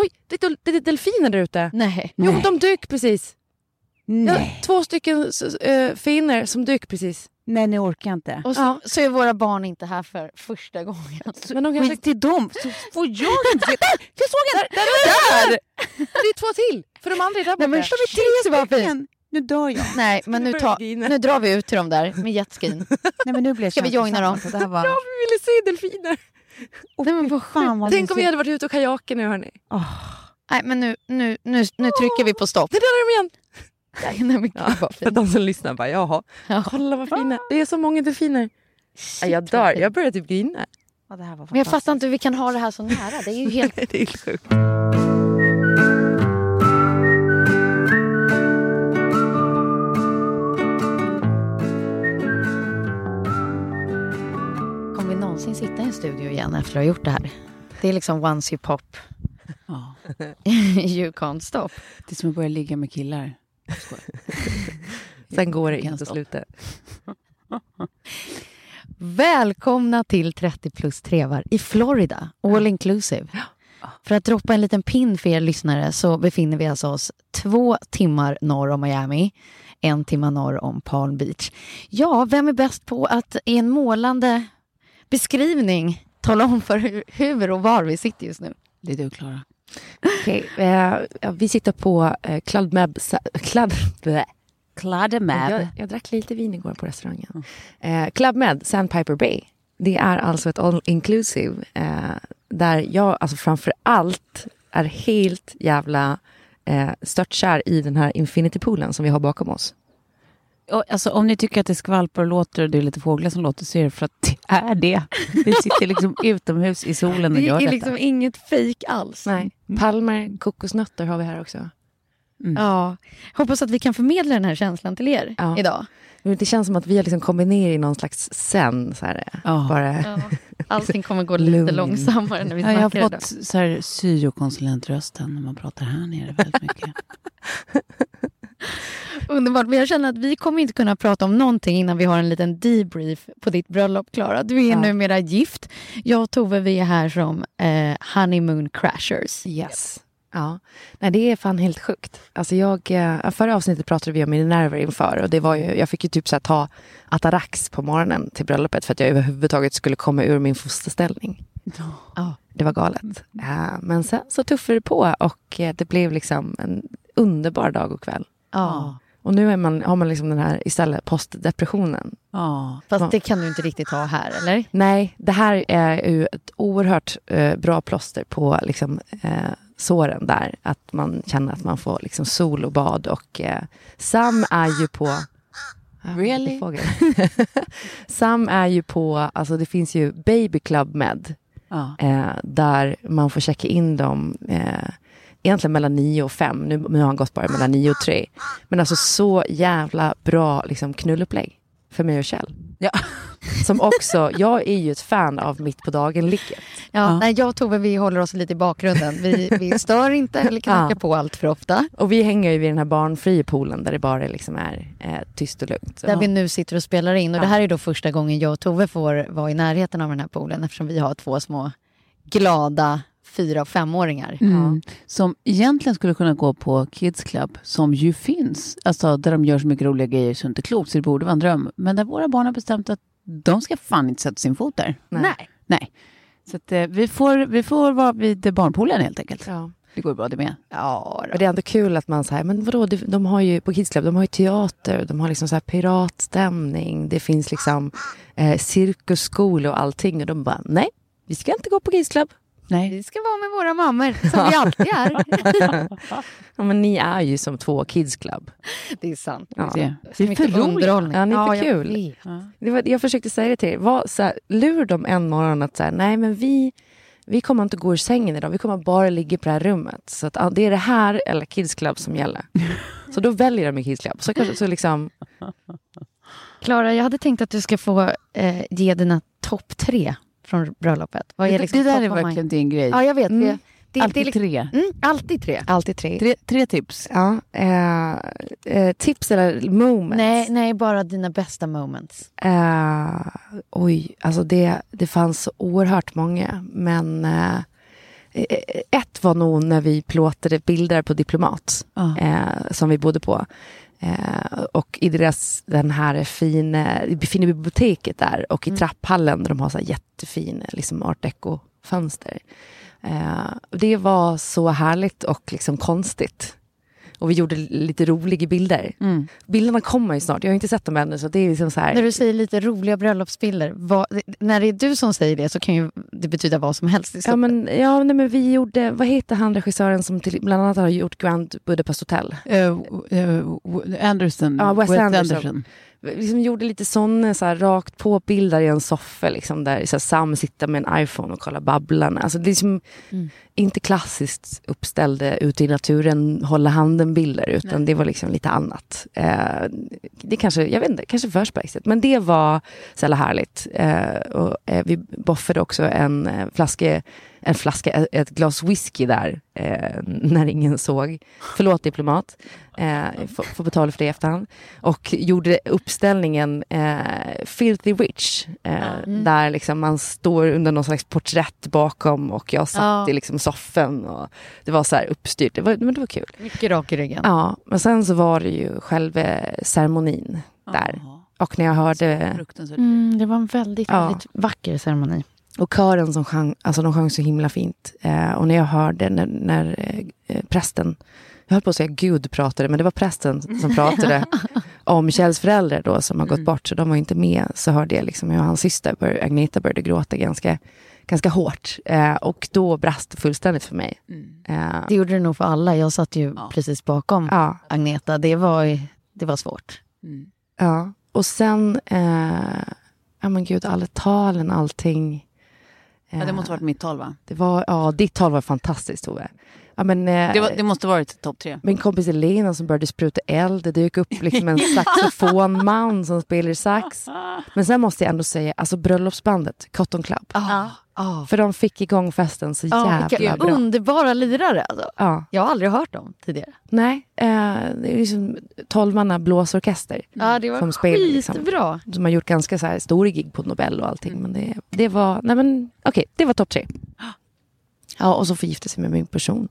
Oj, det är, det är delfiner där ute. Nej. Jo, Nej. de dök precis. Ja, Nej. två stycken s- eh, finner som dök precis. Nej, ni orkar inte. Och så, Ja. Så är våra barn inte här för första gången. Men de kanske... Skit till dem, så får jag inte se. Där, Jag såg en! Där, där, där! Det är två till, för de andra är där borta. Nej, men shit vad fint. stycken. Nu dör jag. Nej, men nu, ta, nu drar vi ut till dem där med jetskin. Nej, men nu blir jag Ska vi joina dem? så Det här var... Ja, vi ville se delfiner. Nej, men vad Fan vad Tänk om vi hade varit ute och kajakat nu hörni. Nej, men nu, nu, nu, nu trycker vi på stopp. Det där är de igen. Nej, men vad För de som lyssnar bara, jaha, Ja. kolla vad fina. Det är så många delfiner. Ja, jag dör, jag börjar typ grina. Ja, Men jag fattar inte hur vi kan ha det här så nära. Det är ju helt... Det är helt sjukt. Någonsin sitta i en studio igen efter att ha gjort det här? Det är liksom once you pop, Ja. you can't stop. Det är som att börja ligga med killar. Sen går det inte att sluta. Välkomna till 30 plus trevar i Florida, all inclusive. För att droppa en liten pin för er lyssnare så befinner vi alltså oss två timmar norr om Miami, en timme norr om Palm Beach. Ja, vem är bäst på att i en målande beskrivning tala om för hur, hur och var vi sitter just nu? Det är du, Klara. Okej, eh, vi sitter på eh, Club Meb... Sa- Club... blä. Klademab. Jag, jag drack lite vin igår på restaurangen. Eh, Club Med, Sandpiper Bay. Det är alltså ett all inclusive eh, där jag alltså framför allt är helt jävla eh, störtkär i den här infinity-poolen som vi har bakom oss. Alltså, om ni tycker att det skvalpar och låter och det är lite fåglar som låter så är det för att det är det. Vi sitter liksom utomhus i solen och Det gör är detta. liksom inget fejk alls. Nej. Palmer, kokosnötter har vi här också. Ja, hoppas att vi kan förmedla den här känslan till er Ja. idag. Det känns som att vi har liksom kommit ner i någon slags sen. Så här, Ja. bara, Ja, allting kommer gå lite Lugn. långsammare när vi Ja, jag har snackar idag. fått så här syokonsulentrösten när man pratar här nere väldigt mycket. Underbart, men jag känner att vi kommer inte kunna prata om någonting innan vi har en liten debrief på ditt bröllop, Klara. Du är Ja. numera gift. Jag och Tove, vi är här som eh, honeymoon crashers. Yes. Ja, nej det är fan helt sjukt. Alltså jag, eh, förra avsnittet pratade vi om mina nerver inför och det var ju, jag fick ju typ så här ta Atarax på morgonen till bröllopet för att jag överhuvudtaget skulle komma ur min fosterställning. Ja. Det var galet. Eh, men sen så tuffade det på och eh, det blev liksom en underbar dag och kväll. Ja. Och nu man, har man liksom den här istället postdepressionen. Ja. Fast det kan du inte riktigt ha här, eller? Nej, det här är ju ett oerhört eh, bra plåster på liksom, eh, såren där. Att man känner att man får liksom, sol och bad. Och eh, Sam är ju på... Really? Sam är ju på, alltså det finns ju Baby Club Med. Ja. Eh, där man får checka in dem eh, egentligen mellan 9 och 5. Nu, nu har han gått bara mellan 9 och 3. Men alltså så jävla bra liksom, knullupplägg. för mig och Kjell. Ja. Som också, jag är ju ett fan av mitt på dagen-ligget. Ja, Ja. Nej, jag och Tove vi håller oss lite i bakgrunden. Vi, vi stör inte eller knackar Ja. på allt för ofta. Och vi hänger ju vid den här barnfria poolen där det bara liksom är eh, tyst och lugnt. Där vi nu sitter och spelar in. Och Ja. det här är då första gången jag och Tove får vara i närheten av den här poolen eftersom vi har två små glada fyra och femåringar. Mm. Som egentligen skulle kunna gå på Kids Club, som ju finns. Alltså där de gör så mycket roliga grejer så inte klokt, så det borde vara en dröm. Men där våra barn har bestämt att de ska fan inte sätta sin fot där. Nej. Nej. Så att, eh, vi, får, vi får vara vid barnpoolen helt enkelt. Ja. Det går bra det med. Ja, Men det är ändå kul att man säger, men vadå, de, de har ju på Kids Club, de har ju teater, de har liksom så här piratstämning, det finns liksom eh, cirkusskola och allting och de bara, nej, vi ska inte gå på Kids Club. Nej. Vi ska vara med våra mammor som vi alltid är. Ja, men ni är ju som två Kids Club. det är sant. Ja. Det. Är mycket för underhållning. Ja, ni är för jag kul. Det var, jag försökte säga det till er, var, så här, lur dem en morgon att så här, nej men vi, vi kommer inte gå ur sängen idag, vi kommer bara ligga på det här rummet. Så att, ja, det är det här eller Kids Club som gäller. Så då väljer de Kids Club. Så, kanske- så liksom, Klara, jag hade tänkt att du ska få eh, ge dina topp tre från bröllopet. Vad är Det, liksom det där är verkligen din grej. Ja, jag vet. Mm. Det, Alltid det liksom- tre. Mm, alltid tre. alltid tre. tre. Tre tips. Ja, eh, eh, tips eller moments? Nej, nej, bara dina bästa moments. Eh, oj, alltså det, det fanns så oerhört många. Men eh, eh, ett var nog när vi plåtade bilder på Diplomat. Ja. eh, som vi bodde på. Eh, och i deras, den här fina, fina biblioteket där och i trapphallen där de har så här jättefin liksom art deco-fönster. Eh, det var så härligt och liksom konstigt. Och vi gjorde lite roliga bilder. Mm. Bilderna kommer ju snart, jag har inte sett dem ännu. Så det är liksom så här, När du säger lite roliga bröllopsbilder, vad, när det är du som säger det så kan ju det betyda vad som helst. Ja men, ja, nej, men vi gjorde, vad heter han regissören som till, bland annat har gjort Grand Budapest Hotel? Eh, eh, Anderson. Ja, Wes Anderson. Vi liksom gjorde lite såna så här, rakt på bilder i en soffa liksom, där så här, Sam sitter med en iPhone och kollar Babblarna. Alltså, det är liksom Mm. inte klassiskt uppställda ute i naturen, hålla handen-bilder, utan det var liksom lite annat. Eh, det kanske, jag vet inte, kanske för spexigt, men det var så jävla härligt. Eh, och, eh, vi boffade också en eh, flaska, en flaska, ett- glas whisky där, eh, när ingen såg. Förlåt diplomat, eh, får, får betala för det i efterhand. Och gjorde uppställningen eh, Filthy Rich, eh, Mm. där liksom man står under någon slags porträtt bakom och jag satt Ja. i liksom soffan och det var så här uppstyrt. Det var, men det var kul. Mycket rak i ryggen. Ja, men sen så var det ju själva ceremonin där. Ja. Och när jag hörde. Mm, det var en väldigt, Ja. väldigt vacker ceremoni. Och kören som sjöng, alltså de sjöng så himla fint. Eh, och när jag hörde när, när eh, prästen, jag höll på att säga Gud pratade, men det var prästen som pratade om Kjells föräldrar då som har gått bort, så de var inte med. Så hörde jag liksom, jag och hans syster, bör, Agneta, började gråta ganska, ganska hårt. Eh, och då brast det fullständigt för mig. Eh, Det gjorde det nog för alla. Jag satt ju Ja. precis bakom ja, Agneta. Det var, det var svårt. Mm. ja. Och sen, eh, ja men gud, alla talen, allting. Ja, det måste ha varit mitt tal va? det var, ja, ditt tal var fantastiskt Tove. Ja, men, eh, Det, var, det måste varit topp tre. Min kompis Elena som började spruta eld, det dök upp liksom en saxofonman som spelar sax. Men sen måste jag ändå säga, alltså bröllopsbandet, Cotton Club. Ja. Ja. För de fick igång festen så Ja, jävla vilka bra. underbara lirare. Alltså. Ja, Jag har aldrig hört dem tidigare. nej, eh, det är liksom tolvmanna blåsorkester. Ja, det var Som spelar, liksom. skitbra. Som har gjort ganska så här stora gig på Nobel och allting. Men det, det var, nej men okej, det var topp tre. Ja, och så förgifta sig med min person.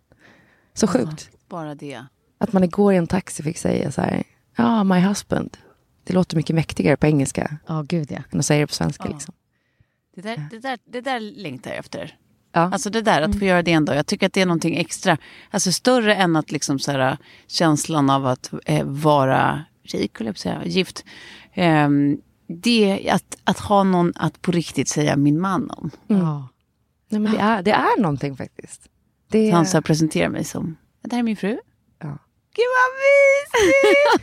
Så sjukt. Bara det. Att man igår i en taxi fick säga så här, ja, my husband. Det låter mycket mäktigare på engelska Ja, gud ja. än att säga det på svenska. Liksom. Det där, det, där, det där längtar jag efter. Ja. Alltså det där, att få göra det en dag. Jag tycker att det är någonting extra. Alltså större än att liksom så här, känslan av att eh, vara rik, höll jag säga, gift. Ehm, det att, att ha någon att på riktigt säga min man om. ja. Nej, men det, är, det är någonting faktiskt. Det Så han så presenterar mig som, det här är min fru. Ja. Gud vad mysigt!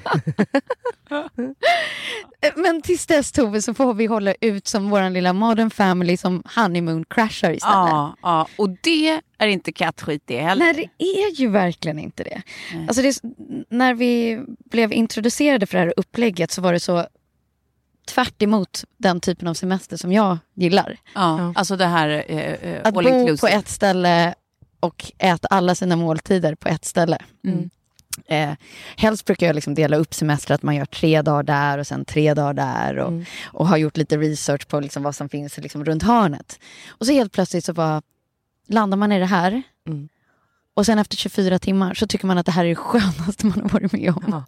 Men tills dess Tove så får vi hålla ut som vår lilla modern family som honeymoon crashar istället. ja, ja, och det är inte kattskit det heller. Nej, det är ju verkligen inte det. Alltså det. När vi blev introducerade för det här upplägget så var det så tvärt emot den typen av semester som jag gillar. Ja, alltså det här eh, eh, Att bo inclusive. på ett ställe och äta alla sina måltider på ett ställe. Mm. Eh, helst brukar jag liksom dela upp semester, att man gör tre dagar där och sen tre dagar där. Och, och har gjort lite research på liksom vad som finns liksom runt hörnet. Och så helt plötsligt så bara landar man i det här. Mm. Och sen efter 24 timmar så tycker man att det här är det skönaste man har varit med om. Ja.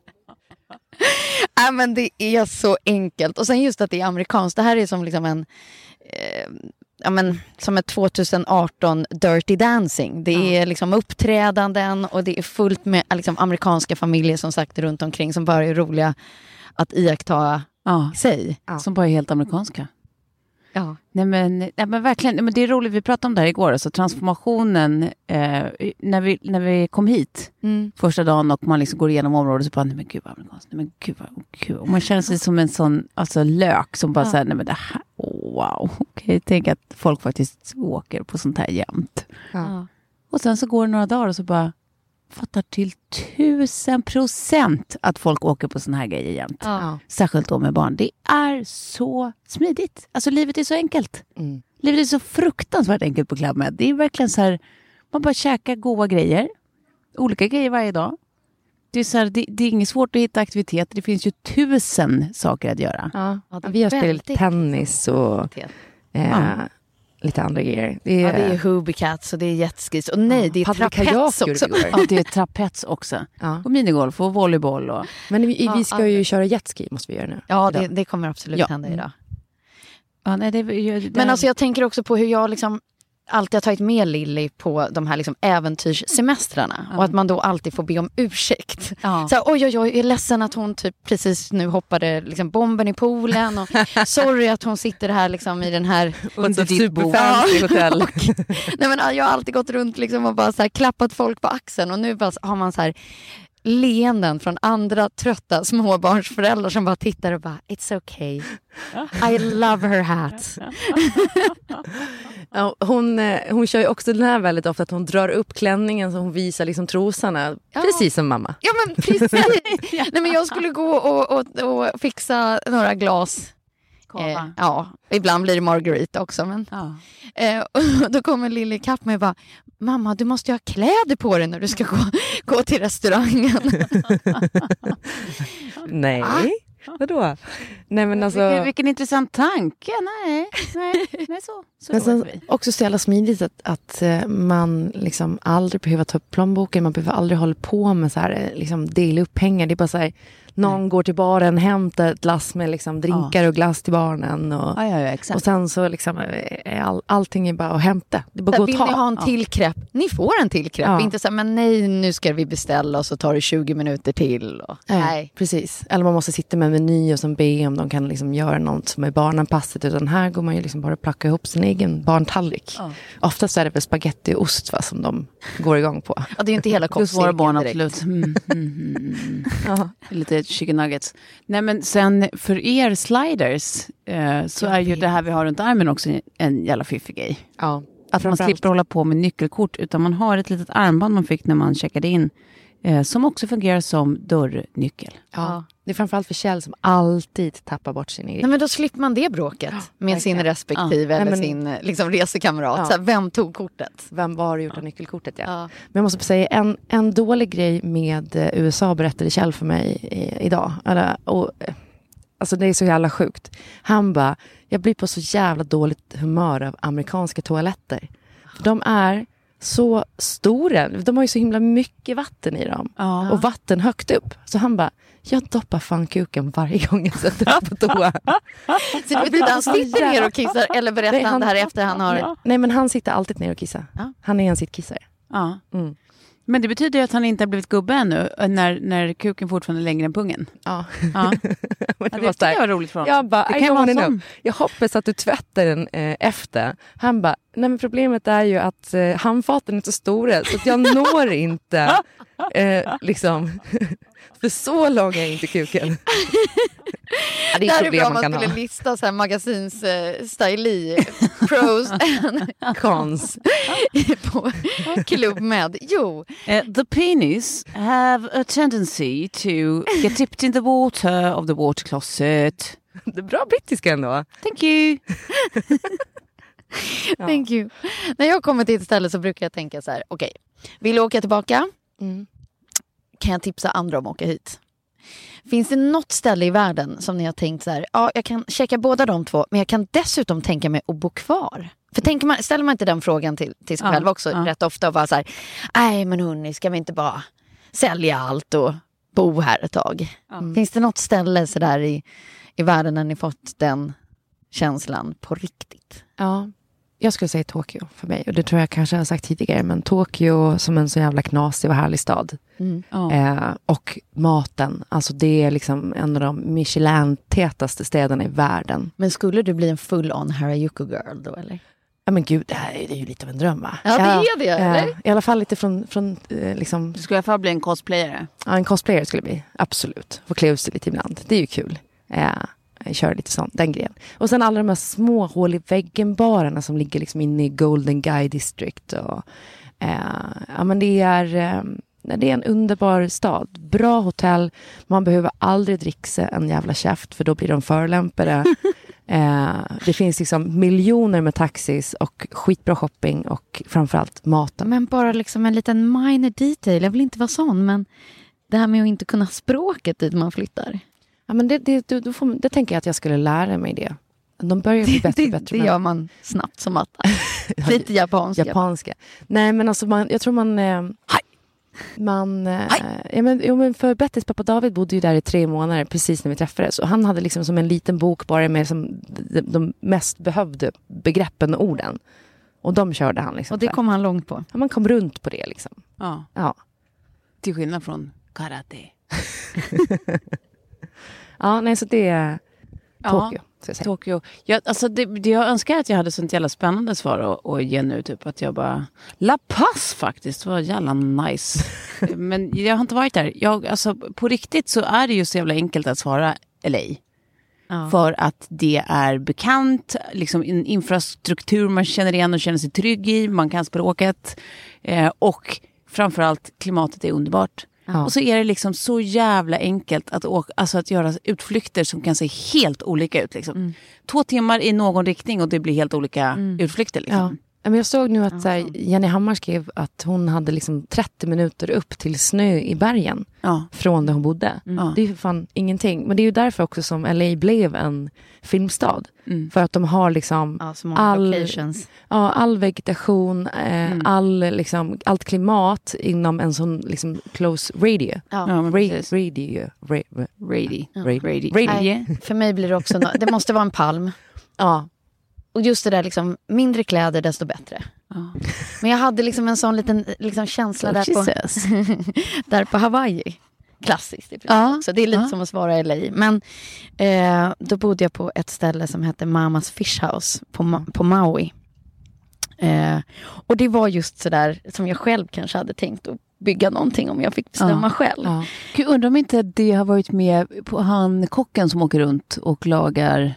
Nej, men det är så enkelt. Och sen just att det är amerikanskt. Det här är som liksom en... Eh, ja, men, som ett 2018 Dirty Dancing. Det är liksom uppträdanden och det är fullt med liksom, amerikanska familjer som sagt runt omkring som bara är roliga att iaktta Ja, sig. som bara är helt amerikanska. Ja. Nej men, nej men verkligen, nej men det är roligt, vi pratade om det här igår, alltså transformationen, eh, när, vi, när vi kom hit Mm. första dagen och man liksom går igenom området så bara, nej men gud vad amerikanskt, nej men gud vad, oh, gud. Och man känner sig som en sån alltså, lök som bara Ja. säger, nej men det här, oh, wow, okej, tänk att folk faktiskt åker på sånt här jämt. Ja. Och sen så går det några dagar och så bara, fattar till tusen procent att folk åker på såna här grejer jämt. Ja. Särskilt då med barn. Det är så smidigt. Alltså livet är så enkelt. Mm. Livet är så fruktansvärt enkelt på Club Med. Det är verkligen så här, man bara käkar goda grejer. Olika grejer varje dag. Det är, så här, det, det är inget svårt att hitta aktiviteter. Det finns ju tusen saker att göra. Ja. Ja, vi har spelat tennis och eh, Ja. Lite andra grejer. Det är, Ja, det är Hubicats och det är jetskis. Och nej, det är trapets också. Ja, det är trapets också. Ja. Och minigolf och volleyboll. Och... Men vi, vi ska ju köra jetski, måste vi göra nu. Ja, det, det kommer absolut Ja. hända idag. Ja, nej, det, det, Men alltså jag tänker också på hur jag liksom alltid har tagit med Lilly på de här liksom äventyrssemestrarna. Och att man då alltid får be om ursäkt. Ja. Så här, oj, oj, oj, jag är ledsen att hon typ precis nu hoppade liksom bomben i poolen. Och sorry att hon sitter här liksom i den här... under ditt bo. hotell. Nej, men jag har alltid gått runt liksom och bara så här, klappat folk på axeln. Och nu bara har man så här leenden från andra trötta småbarnsföräldrar som bara tittar och bara It's okay. I love her hat. Ja, hon, eh, hon kör ju också den här väldigt ofta, att hon drar upp klänningen så hon visar liksom trosorna. Ja. Precis som mamma. Ja men precis. Nej, men jag skulle gå och, och, och fixa några glas. Kava. Eh, ja, ibland blir det Margarita också. Men, Ja. eh, och då kommer Lille ikapp mig och bara Mamma, du måste ju ha kläder på dig när du ska gå, gå till restaurangen. Nej, vadå? Nej men alltså... vilken, vilken intressant tanke. Nej, nej, nej så, så Men sen vi. också så jävla smidigt att, att eh, man liksom aldrig behöver ta upp plånboken. Man behöver aldrig hålla på med så här, eh, liksom dela upp pengar. Det är bara så här, någon går till baren, hämtar ett lass med liksom drinkar och glass till barnen. Och, Ja, ja, ja, exakt. och sen så liksom, eh, är all, allting är bara att hämta. Det är bara att gå och Vill ni ta. ha en till krepp? Ni får en till krepp. Ja. Inte så här, men nej, nu ska vi beställa och så tar det 20 minuter till. Och, Nej, nej. precis. Eller man måste sitta med en meny och sen be om de kan liksom göra något som är barnanpassat. Utan här går man ju liksom bara och plocka ihop sin egen barntallrik. Ja. Oftast är det väl spaghetti och ost va, som de går igång på. Ja, det är ju inte hela Plus våra barn direkt. absolut. Mm, mm, mm, mm. Lite chicken nuggets. Nej men sen för er sliders eh, så är ju det här vi har runt armen också en jävla fiffig grej. Ja. Att man slipper hålla på med nyckelkort utan man har ett litet armband man fick när man checkade in. Eh, som också fungerar som dörrnyckel. Ja. Det är framförallt för Kjell som alltid tappar bort sin egen. Nej, men då slipper man det bråket med sin verkligen. respektive Ja. eller Nej, men- sin liksom, resekamrat. Ja. Så här, vem tog kortet? Vem var gjort av nyckelkortet? Ja. Ja. Men jag måste säga en, en dålig grej med eh, USA berättade Kjell för mig i, idag. Eller, och, eh, alltså det är så jävla sjukt. Han bara, jag blir på så jävla dåligt humör av amerikanska toaletter. För de är så stora. De har ju så himla mycket vatten i dem. Ja. Och vatten högt upp. Så han bara, jag doppar fan kuken varje gång jag sätter mig på toa. Så det betyder att han sitter ner och kissar eller berättar Nej, han, det här efter han har... Nej men han sitter alltid ner och kissar. Ja. Han är en sittkissare. Ja. Mm. Men det betyder ju att han inte har blivit gubbe ännu eh, när, när kuken fortfarande är längre än pungen. Ja. Ja. Var det tycker här- jag var roligt för honom. Jag bara, Det I kan don't vara. Jag hoppas att du tvättar den eh, efter. Han bara, nej men problemet är ju att eh, handfaten är så stora så att jag når inte eh, liksom. För så lång är inte kuken. ja, det Det är här är bra om man man kan skulle ha. lista så här magasins eh, styli pros Cons. på Club Med. Jo, Uh, the penis have a tendency to get dipped in the water of the water closet Det är bra brittiska ändå. Thank you. Thank you. När jag kommer till ett ställe så brukar jag tänka så här, okej, vill du åka tillbaka? Mm. Kan jag tipsa andra om att åka hit? Finns det något ställe i världen som ni har tänkt så här, ja, jag kan checka båda de två, men jag kan dessutom tänka mig att bo kvar? För tänker man, ställer man inte den frågan till, till sig Ja, själv också ja. rätt ofta och bara så här, nej men hörni, ska vi inte bara sälja allt och bo här ett tag? Finns det något ställe så där i, i världen där ni fått den känslan på riktigt? Ja, jag skulle säga Tokyo för mig. Och det tror jag kanske jag har sagt tidigare. Men Tokyo som en så jävla knasig och härlig stad. Ja. Eh, och maten. Alltså det är liksom en av de Michelin-tätaste städerna i världen. Men skulle du bli en full-on Harajuku girl då eller? Ja men gud, det här är, det är ju lite av en dröm va? Ja, det är det, eh, eller? I alla fall lite från, från eh, liksom, Du ska i alla fall bli en cosplayare. ja, en cosplayer skulle det bli. Absolut. Få klä ut sig lite ibland. Det är ju kul. Eh, köra lite sånt, den grejen. Och sen alla de här små hål i väggen-barerna som ligger liksom inne i Golden Guy District. Och, eh, ja, men det, är, eh, det är en underbar stad. Bra hotell. Man behöver aldrig dricksa en jävla käft för då blir de förolämpade. eh, det finns liksom miljoner med taxis och skitbra shopping och framförallt maten. Men bara liksom en liten minor detail, jag vill inte vara sån, men det här med att inte kunna språket dit man flyttar. Ja, men det, det, då, får, det tänker jag att jag skulle lära mig det. De börjar bli bättre och bättre. det gör man snabbt som attan. Lite japanska. Japanska. Nej men alltså man, jag tror man... Eh, man eh, ja, men, jo, men för Bettys pappa David bodde ju där i tre månader precis när vi träffades. Och han hade liksom som en liten bok bara med som de, de mest behövde begreppen och orden. Och de körde han liksom. Och det kom han långt på. ja, man kom runt på det liksom. Ja. Ja. Till skillnad från karate. Ja, nej så det är Tokyo. Säga. Tokyo. Jag, alltså det, det jag önskar att jag hade sånt jävla spännande svar att, att ge nu. Typ att jag bara... La Paz faktiskt var jävla nice. Men jag har inte varit där. Jag, alltså, på riktigt så är det ju så jävla enkelt att svara LA. Ja. För att det är bekant, liksom en infrastruktur man känner igen och känner sig trygg i. Man kan språket. Eh, och framförallt klimatet är underbart. Ja. Och så är det liksom så jävla enkelt att, åka, alltså att göra utflykter som kan se helt olika ut. Liksom. Mm. Två timmar i någon riktning och det blir helt olika utflykter. Liksom. Ja. Men jag såg nu att så här, Jenny Hammar skrev att hon hade liksom 30 minuter upp till snö i bergen Ja. från där hon bodde. Ja. Det är ju fan ingenting. Men det är ju därför också som LA blev en filmstad. Mm. För att de har liksom Ja, all, locations. ja, all vegetation, eh, Mm. all, liksom, allt klimat inom en sån liksom, close radio. Ja. Radio. Ra- ra- Rady. Ra- Rady. Radio. Nej, för mig blir det också, nå- det måste vara en palm. Ja. Och just det där liksom, mindre kläder desto bättre. Ja. Men jag hade liksom en sån liten liksom, känsla där på, där på Hawaii. Klassiskt i Ja, också. Det är lite ja. som att svara LA. Men eh, då bodde jag på ett ställe som hette Mamas Fish House på, på Maui. Eh, och det var just sådär som jag själv kanske hade tänkt att bygga någonting om jag fick bestämma Ja. själv. Ja. Gud, undrar om inte det har varit med på han kocken som åker runt och lagar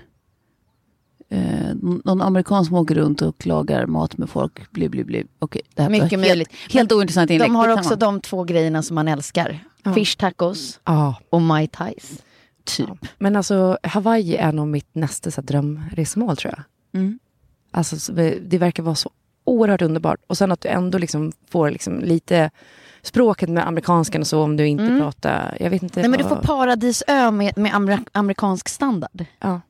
eh, någon amerikan som åker runt och lagar mat med folk. Bli, bli, bli. Okej, det här Mycket helt, möjligt. Helt ointressant inlägg. De har också de två grejerna som man älskar. Ja. Fish tacos Ja. och mai tais. Typ. Men alltså Hawaii är nog mitt nästa så här, drömresmål tror jag. Mm. Alltså, så- det verkar vara så oerhört underbart. Och sen att du ändå liksom får liksom lite språket med amerikanskan och så om du inte Mm. pratar... Jag vet inte. Nej, men du får paradisö med, med amer- amerikansk standard. Ja,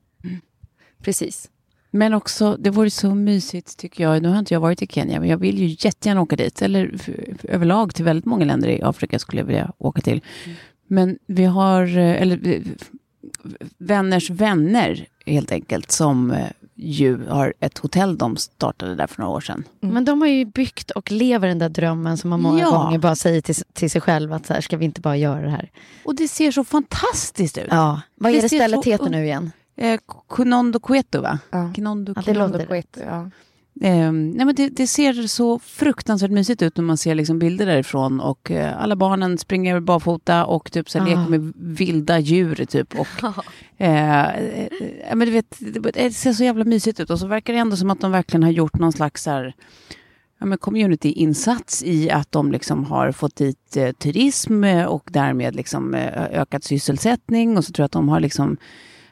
precis. Men också, det vore så mysigt tycker jag. Nu har inte jag varit i Kenya, men jag vill ju jättegärna åka dit. Eller för, för, överlag till väldigt många länder i Afrika skulle jag vilja åka till. Men vi har, eh, eller eh, vänners vänner helt enkelt, som eh, ju har ett hotell de startade där för några år sedan. Men de har ju byggt och lever den där drömmen som man många Ja. gånger bara säger till, till sig själv att så här, ska vi inte bara göra det här? Och det ser så fantastiskt ut. Ja. Vad Det är det stället så heter nu igen? Eh, Kunondo Kueto va? Ja. Kinondo, Ja, det Kinondo låter Kuwait, ja. Eh, nej men det, det ser så fruktansvärt mysigt ut när man ser liksom bilder därifrån och eh, alla barnen springer barfota och typ så här, Ah. leker med vilda djur typ. Och, eh, eh, eh, men du vet, det, det ser så jävla mysigt ut och så verkar det ändå som att de verkligen har gjort någon slags här, ja, men community-insats i att de liksom har fått dit turism och därmed liksom, ökat sysselsättning och så tror jag att de har liksom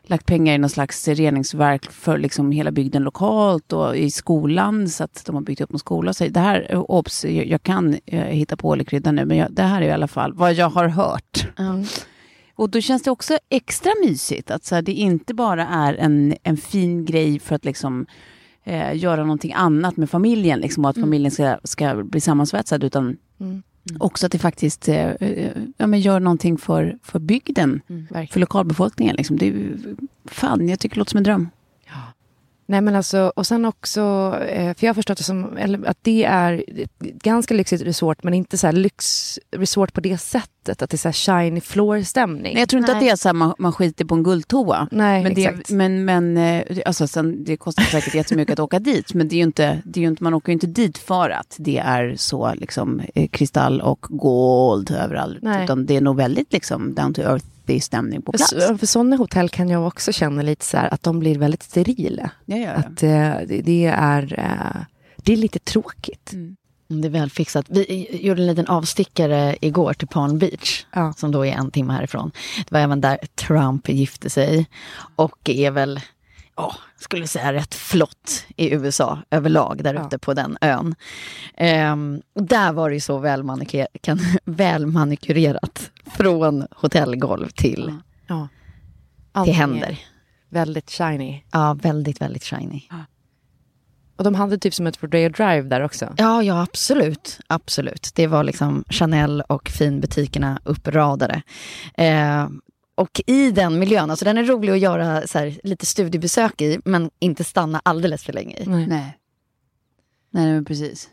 lagt pengar i någon slags reningsverk för liksom hela bygden lokalt och i skolan så att de har byggt upp en skola. Så det här, obs, jag, jag kan eh, hitta på eller krydda nu, men jag, det här är i alla fall vad jag har hört. Ja. Och då känns det också extra mysigt att så här, det inte bara är en, en fin grej för att liksom eh, göra någonting annat med familjen liksom, och att familjen ska, ska bli sammansvetsad utan också att det faktiskt eh, ja, men gör någonting för, för bygden, för lokalbefolkningen. Liksom. Det är, fan, jag tycker det låter som en dröm. Nej men alltså, och sen också, eh, för jag har förstått det som, eller, att det är ett ganska lyxigt resort men inte så här lyxresort på det sättet, att det är så här shiny floor-stämning. Nej, jag tror inte att det är så här, man, man skiter på en guldtoa. Nej, men, exakt. det, men, men eh, alltså, sen, det kostar säkert jättemycket att åka dit. Men det är ju inte, det är ju inte, man åker ju inte dit för att det är så liksom, eh, kristall och gold överallt. Nej. Utan det är nog väldigt liksom, down to earthy stämning på plats. Så- För sådana hotell kan jag också känna lite så här att de blir väldigt sterila. Ja, ja, ja. Att eh, det, det är eh, det är lite tråkigt. Mm, Det är väl fixat. Vi gjorde en liten avstickare igår till Palm Beach, Ja. som då är en timme härifrån. Det var även där Trump gifte sig och är väl, ja, skulle säga rätt flott i USA överlag där Ja. ute på den ön. Och där var det ju så välmanikurerat från hotellgolv till, Ja. till Allting är händer. Väldigt shiny. Ja, väldigt, väldigt shiny. Och de hade typ som ett Rodeo Drive där också. Ja, ja absolut. absolut. Det var liksom Chanel och finbutikerna uppradade. Eh, och i den miljön, alltså den är rolig att göra så här, lite studiebesök i, men inte stanna alldeles för länge i. Nej. Nej. Nej, men precis.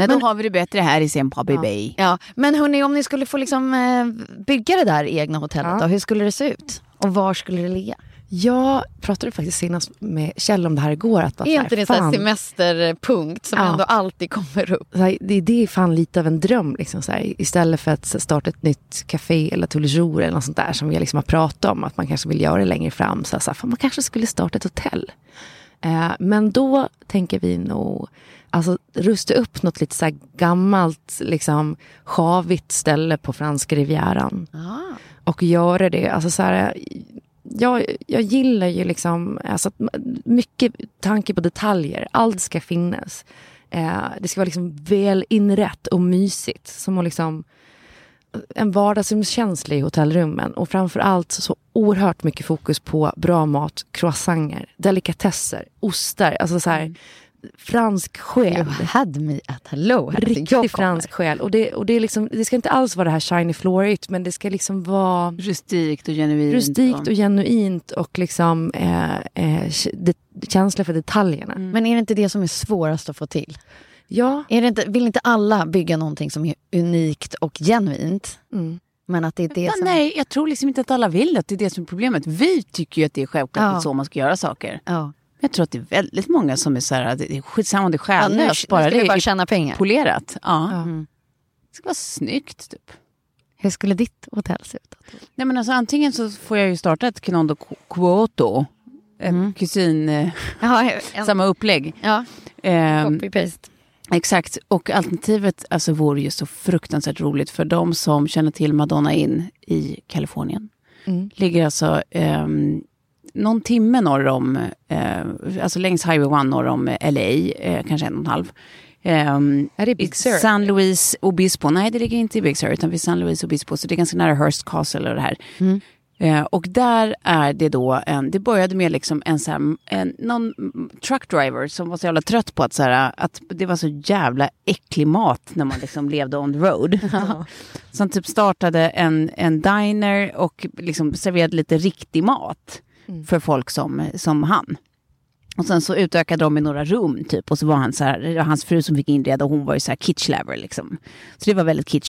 Nej, Men- då har vi det bättre här i Zimbabwe Ja. Bay. Ja, men hörni, om ni skulle få liksom, eh, bygga det där egna hotellet, Ja. då, hur skulle det se ut? Och var skulle det ligga? Jag pratade faktiskt senast med Kjell om det här igår. Att Är inte det en semesterpunkt som Ja. ändå alltid kommer upp? här, det, det är fan lite av en dröm. Liksom, så här, istället för att starta ett nytt café eller toujours eller något sånt där som vi liksom har pratat om. Att man kanske vill göra det längre fram. Så, här, så här, man kanske skulle starta ett hotell. Eh, men då tänker vi nog alltså, rusta upp något lite så gammalt, liksom, sjavigt ställe på franska rivieran. Ah. och göra det. Alltså så här, jag, jag gillar ju liksom alltså, mycket tanke på detaljer. Allt ska finnas. Eh, det ska vara liksom väl inrätt och mysigt. Som att liksom, en vardagsrumskänsla i hotellrummen. Och framför allt så oerhört mycket fokus på bra mat, croissanter, delikatesser, ostar. Alltså så här, fransk själ. You had me at hello. Riktig fransk själ. Och, det, och det, är liksom, det ska inte alls vara det här shiny floorigt men det ska liksom vara Rustikt och genuint. rustikt och genuint och liksom eh, eh, det, känsla för detaljerna. Men är det inte det som är svårast att få till? Ja, Är det inte, vill inte alla bygga någonting som är unikt och genuint? Mm. Men att det är det Ja, som... nej, jag tror liksom inte att alla vill det. Det är det som är problemet. Vi tycker ju att det är självklart Ja. att så man ska göra saker. Ja. Jag tror att det är väldigt många som är så här, det är skitsamma om det är Ja, nu, nu själlöst. ska bara det bara tjäna pengar. polerat. Ja. Mm. Det ska vara snyggt typ. Hur skulle ditt hotell se ut? Nej, men alltså, antingen så får jag ju starta ett Kinondo Quoto. Ett kusin, eh, Ja, en, samma upplägg. ja Ehm, copy-paste. Exakt, och alternativet alltså, vore ju så fruktansvärt roligt för de som känner till Madonna Inn i Kalifornien. Mm. Ligger alltså ehm, någon timme norr om, eh, alltså längs Highway 1 norr om eh, LA, eh, kanske en och en halv. Ehm, Är det Big Sur? San Luis Obispo, nej det ligger inte i Big Sur utan vid San Luis Obispo, så det är ganska nära Hearst Castle och det här. Mm. Eh, och där är det då en, det började med liksom en, så här, en någon truckdriver som var så jävla trött på att, så här, att det var så jävla äcklig mat när man liksom levde on the road. Som typ startade en, en diner och liksom serverade lite riktig mat för folk som, som han. Och sen så utökade de med några rum typ och så var han så här, hans fru som fick inreda och hon var ju så här kitsch lover liksom. Så det var väldigt kitsch.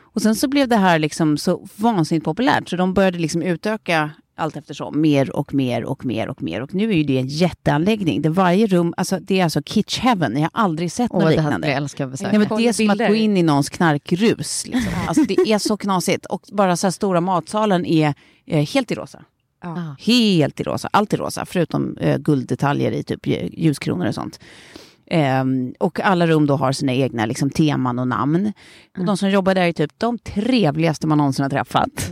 Och sen så blev det här liksom så vansinnigt populärt så de började liksom utöka allt eftersom mer och mer och mer och mer. Och nu är ju det en jätteanläggning. Det varje rum, alltså det är alltså kitsch heaven. Jag har aldrig sett något det liknande. att besöka. Nej, men det är som att Bilder. gå in i någons knarkrus. Liksom. Alltså, det är så knasigt. Och bara så här stora matsalen är eh, helt i rosa. Ja. Helt i rosa. Allt i rosa, förutom eh, gulddetaljer i typ lj- ljuskronor och sånt. Ehm, och alla rum då har sina egna liksom, teman och namn. Och de som jobbar där är typ de trevligaste man någonsin har träffat.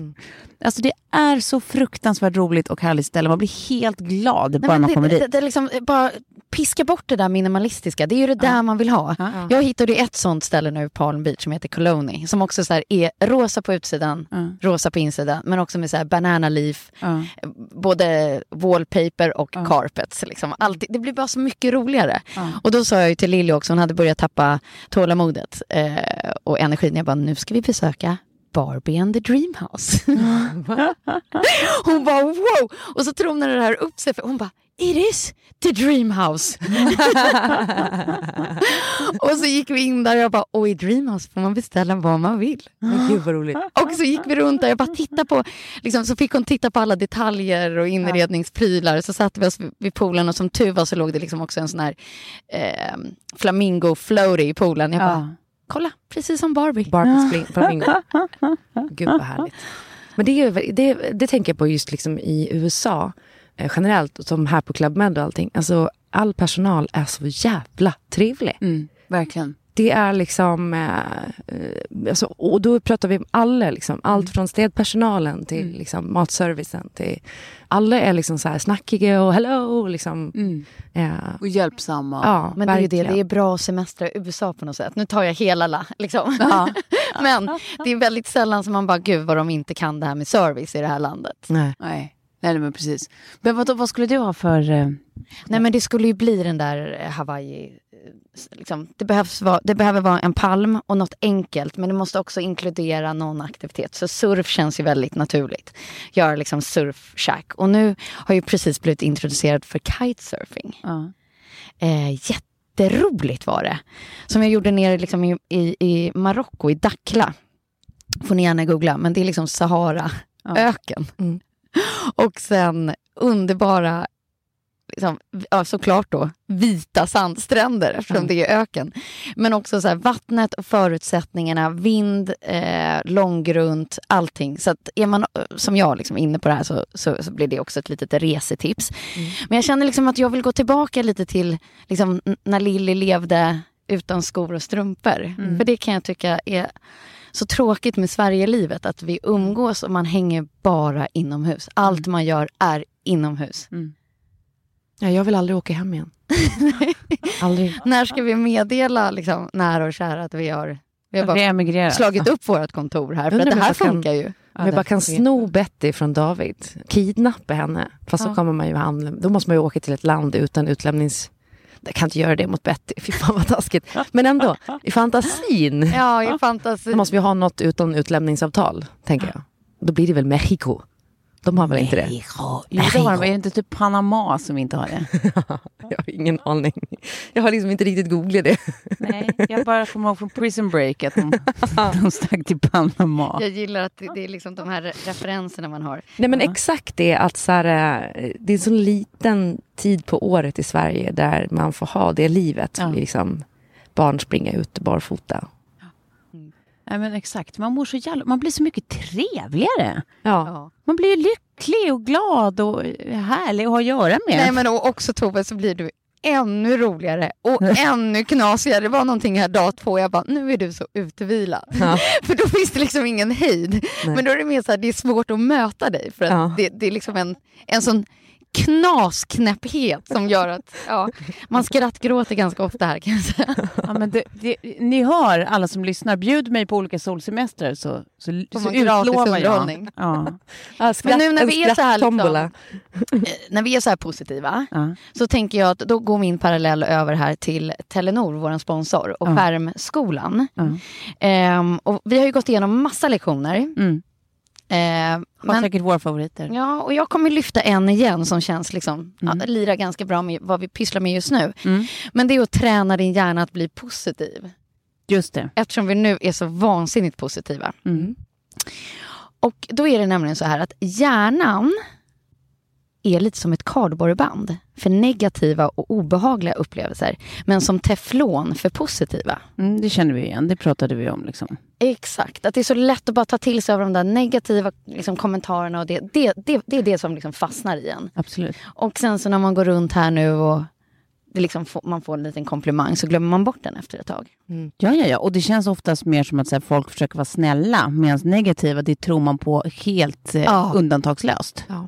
Alltså det är så fruktansvärt roligt och härligt ställe. Man blir helt glad Nej, bara man det, kommer det, dit. det liksom, eh, bara piska bort det där minimalistiska. Det är ju det där man vill ha. Jag hittade ett sånt ställe nu i Palm Beach som heter Colony. Som också så är rosa på utsidan, rosa på insidan. Men också med så här banana leaf, Ja. Både wallpaper och carpets. Liksom. Allt, det blir bara så mycket roligare. Och då sa jag ju till Lilly också, hon hade börjat tappa tålamodet eh, och energin. Jag bara, nu ska vi besöka Barbie and the Dreamhouse. hon bara wow! Och så tronade det här upp sig. För hon bara, it is the Dreamhouse. och så gick vi in där och jag bara, och i Dreamhouse får man beställa vad man vill. Gud vad roligt. Och så gick vi runt där, jag bara titta på, liksom, så fick hon titta på alla detaljer och inredningsprylar. Så satte vi oss vid- poolen och som tur var så låg det liksom också en sån här eh, flamingo floaty i poolen. Jag bara, Ja. kolla, precis som Barbie. Barbies flamingo. Gud vad härligt. Men det, är, det, det tänker jag på just liksom i USA generellt, som här på Club Med och allting. Alltså all personal är så jävla trevlig. Mm, verkligen. Det är liksom, eh, eh, alltså, och då pratar vi om alla, liksom, allt från städpersonalen till liksom, matservicen. Till, alla är liksom så här snackiga och hello. Liksom, eh, Och hjälpsamma. ja, Men det är ju det, det är bra att semestra i USA på något sätt. Nu tar jag hela la, liksom. Men det är väldigt sällan som man bara, gud vad de inte kan det här med service i det här landet. Nej. Nej. Nej, men precis. Men vad, vad skulle du ha för... Eh, Nej men det skulle ju bli den där eh, Hawaii. eh, Liksom, det, behövs vara, det behöver vara en palm och något enkelt men det måste också inkludera någon aktivitet. Så surf känns ju väldigt naturligt. Göra liksom surfshack. Och nu har ju precis blivit introducerad för kitesurfing. ja. Eh, jätteroligt var det. Som jag gjorde nere liksom i, i, i Marocko, i Dakhla. Får ni gärna googla, men det är liksom Sahara-öken. Mm. Och sen underbara, liksom, ja, såklart då, vita sandstränder eftersom det är öken. Men också så här, vattnet och förutsättningarna, vind, eh, långgrunt, allting. Så att är man som jag liksom, inne på det här så, så, så blir det också ett litet resetips. Men jag känner liksom att jag vill gå tillbaka lite till liksom, när Lilly levde utan skor och strumpor. För det kan jag tycka är så tråkigt med Sverigelivet, att vi umgås och man hänger bara inomhus. Allt man gör är inomhus. Ja, jag vill aldrig åka hem igen. aldrig. När ska vi meddela liksom, nära och kära att vi har, vi har bara slagit upp vårt kontor här? För att det här jag kan- funkar ju. Om jag bara kan sno Betty från David, kidnappa henne. Fast så kommer man ju anlä- Då måste man ju åka till ett land utan utlämnings... Jag kan inte göra det mot Betty, fy fan vad taskigt. Men ändå, i fantasin. Ja, i fantasi. Då måste vi ha något utan utlämningsavtal, tänker jag. Då blir det väl Mexico. De har väl inte det? Jo, det har de. Är det inte typ Panama som inte har det? Jag har ingen aning. Jag har liksom inte riktigt googlat det. Nej, jag bara kommer ihåg från Prison Break att de, de stack till Panama. Jag gillar att det, det är liksom de här referenserna man har. Nej men exakt det att så här, eh, det är så liten tid på året i Sverige där man får ha det livet. Ja. Liksom, barn springa ut barfota. Nej, men exakt. Man, mår så jävla, man blir så mycket trevligare. Ja. Man blir lycklig och glad och härlig att ha att göra med. Nej men också Tove så blir du ännu roligare och ännu knasigare. Det var någonting här dag två, jag bara, nu är du så utvilad. Ja. för då finns det liksom ingen hejd. Nej. Men då är det mer så här, det är svårt att möta dig för att Ja. det, det är liksom en, en sån knasknäpphet som gör att ja, man skrattgråter ganska ofta här kan jag säga. Ja, men det, det, ni hör, alla som lyssnar, bjud mig på olika solsemestrar så, så, så utlovar jag. Ja. Ja, Men nu när vi är så här liksom, eh, när vi är så här positiva Ja. så tänker jag att då går min parallell över här till Telenor, vår sponsor, och Ja. Skärmskolan. Ja. Ehm, och vi har ju gått igenom massa lektioner. Mm. Ehm, Har men, säkert våra favoriter. ja, och jag kommer lyfta en igen som känns liksom, Mm. ja, lirar ganska bra med vad vi pysslar med just nu. Mm. Men det är att träna din hjärna att bli positiv. Just det. Eftersom vi nu är så vansinnigt positiva. Mm. Och då är det nämligen så här att hjärnan är lite som ett kardborreband för negativa och obehagliga upplevelser. Men som teflon för positiva. Mm, det känner vi igen, det pratade vi om. Liksom. Exakt, att det är så lätt att bara ta till sig av de där negativa liksom, kommentarerna. Och det, det, det, det är det som liksom fastnar i en. Absolut. Och sen så när man går runt här nu och det liksom får, man får en liten komplimang så glömmer man bort den efter ett tag. Ja, ja, ja. Och det känns oftast mer som att så här, folk försöker vara snälla, medan negativa, det tror man på helt eh, Ja. undantagslöst. Ja.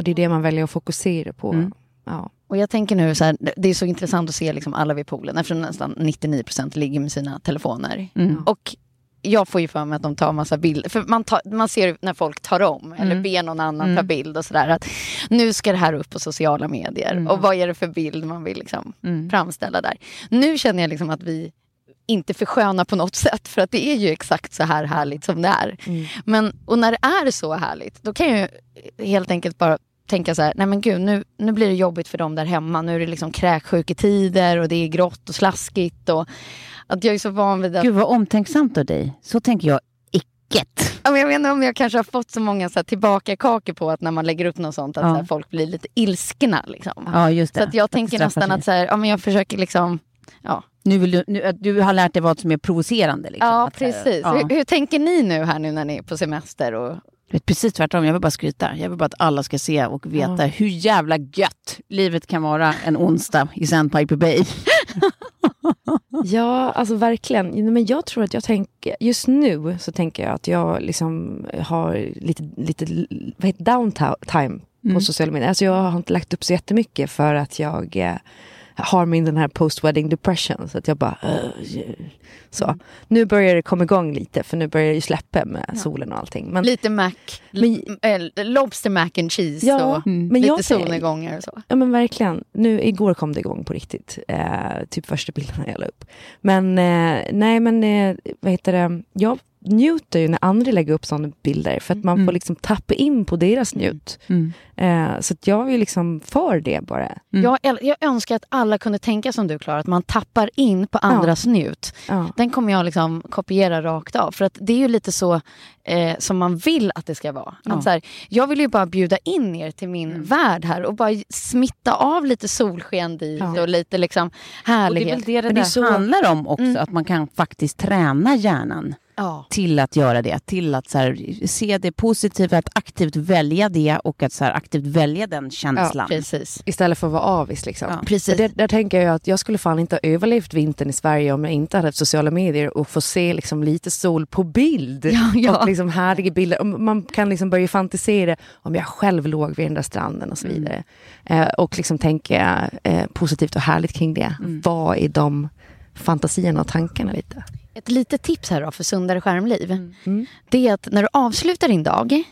Och det är det man väljer att fokusera på. Mm. Ja. Och jag tänker nu så här, det- är så intressant att se liksom alla vid poolen eftersom nästan 99% ligger med sina telefoner. Mm. Och jag får ju för mig att de tar massa bilder. För man, tar, man ser ju när folk tar om eller Mm. ber någon annan Mm. ta bild och sådär. Att nu ska det här upp på sociala medier. Mm. Och vad är det för bild man vill liksom Mm. framställa där. Nu känner jag liksom att vi inte förskönar på något sätt. För att det är ju exakt så här härligt som det är. Mm. Men, och när det är så härligt, då kan jag ju helt enkelt bara tänka så här, nej men gud, nu, nu blir det jobbigt för dem där hemma. Nu är det liksom kräksjuketider och det är grått och slaskigt. Och att jag är så van vid att... Gud vad omtänksamt av dig. Så tänker jag icket. Ja, jag vet inte om jag kanske har fått så många så här, tillbaka kakor på att när man lägger upp något sånt att Ja. så här, folk blir lite ilskna. Liksom. Ja, just det. Så att jag tänker straffar nästan sig. att så här, ja, men jag försöker liksom... Ja, Nu vill du, nu, du har lärt dig vad som är provocerande. Liksom. ja så precis. Hur, hur tänker ni nu här nu när ni är på semester? Och... Vet, Precis tvärtom, jag vill bara skryta. Jag vill bara att alla ska se och veta Ja. hur jävla gött livet kan vara en onsdag i Sandpiper Bay. Ja, alltså verkligen. Men jag tror att jag tänker, just nu så tänker jag att jag liksom har lite, lite vad heter, downtime på Mm. sociala medier. Alltså jag har inte lagt upp så jättemycket för att jag eh, har min den här post-wedding depression. Så att jag bara... eh, så. Mm. Nu börjar det komma igång lite för nu börjar det ju släppa med solen och allting. Men, Lite mac, Men- äh, lobster mac and cheese Ja, och men lite jag solnedgångar och så. Ja men verkligen. Nu, igår kom det igång på riktigt. Eh, typ första bilderna jag la upp. Men eh, nej men eh, vad heter det. Jag njuter ju när andra lägger upp sådana bilder. För att man får liksom tappa in på deras njut. Mm. Eh, så att jag är liksom för det bara. Mm. Jag, jag önskar att alla kunde tänka som du Klara, att man tappar in på andras njut. Ja. Den kommer jag liksom kopiera rakt av. För att det är ju lite så eh, som man vill att det ska vara. Ja. Att så här, jag vill ju bara bjuda in er till min värld här och bara smitta av lite solsken dit Ja. och lite liksom Och det är härlighet. väl det det, Men det handlar om också, Mm. att man kan faktiskt träna hjärnan Ja. till att göra det. Till att så här, se det positiva, att aktivt välja det och att så här, aktivt välja den känslan. Precis. Istället för att vara avis liksom. Ja. Precis. Där, där tänker jag att jag skulle fan inte ha överlevt vintern i Sverige om jag inte hade haft sociala medier och få se liksom lite sol på bild. Ja, ja. Och liksom härliga bilder. Man kan liksom börja fantisera om jag själv låg vid den där stranden och så vidare. Eh, och liksom tänka eh, positivt och härligt kring det. Vad är de fantasierna och tankarna lite? Ett litet tips här då för sundare skärmliv. Mm. Det är att när du avslutar din dag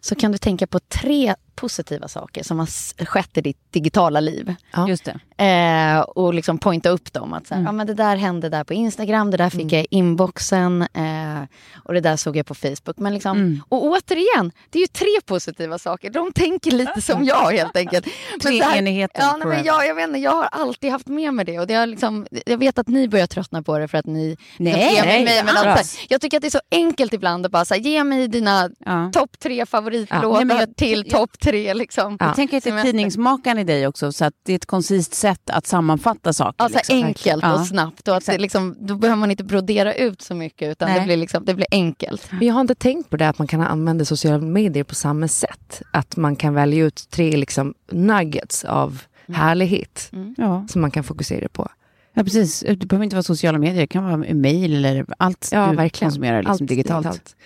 så kan du tänka på tre positiva saker som har skett i ditt digitala liv. Ja. Just det. Eh, och liksom pointa upp dem. Att så Mm. här, ja, men det där hände där på Instagram, det där fick jag i inboxen eh, och det där såg jag på Facebook. Men liksom, Mm. Och återigen, det är ju tre positiva saker. De tänker lite som jag helt enkelt. Men Treenigheten Ja, nej, men jag, jag, vet inte, jag har alltid haft med mig det. Och det har liksom, jag vet att ni börjar tröttna på det för att ni Nej, liksom ger mig, nej, men alls. att, jag tycker att det är så enkelt ibland att bara här, ge mig dina Ja. topp tre favoritlåtar Ja. Nej, men till topp tre. Liksom. Jag tänker att det är tidningsmakaren i dig också, så att det är ett koncist sätt att sammanfatta saker. Alltså liksom. enkelt Ja. och snabbt. Och att det liksom, då behöver man inte brodera ut så mycket utan det blir, liksom, det blir enkelt. Men jag har inte tänkt på det att man kan använda sociala medier på samma sätt. Att man kan välja ut tre liksom nuggets av härlighet Ja. som man kan fokusera på. ja, precis. Det behöver inte vara sociala medier, det kan vara mejl eller allt Ja, du verkligen. konsumerar liksom, Allt digitalt. digitalt.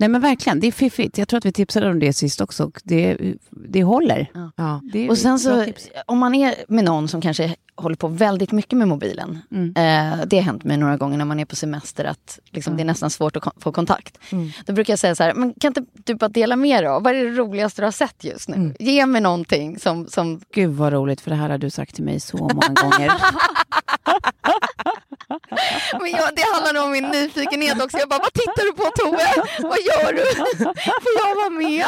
Nej men verkligen, det är fiffigt. Jag tror att vi tipsade om det sist också. och Det, det håller. Ja. Det är Och sen så, om man är med någon som kanske håller på väldigt mycket med mobilen. Mm. Eh, det har hänt mig några gånger när man är på semester att liksom, det är nästan svårt att kon- få kontakt. Då brukar jag säga så här, men kan inte du bara dela med dig av? Vad är det roligaste du har sett just nu? Ge mig någonting som, som Gud vad roligt, för det här har du sagt till mig så många gånger. Men jag, det handlar om min nyfikenhet också. Jag bara, vad tittar du på Tove? Vad gör du? Får jag vara med?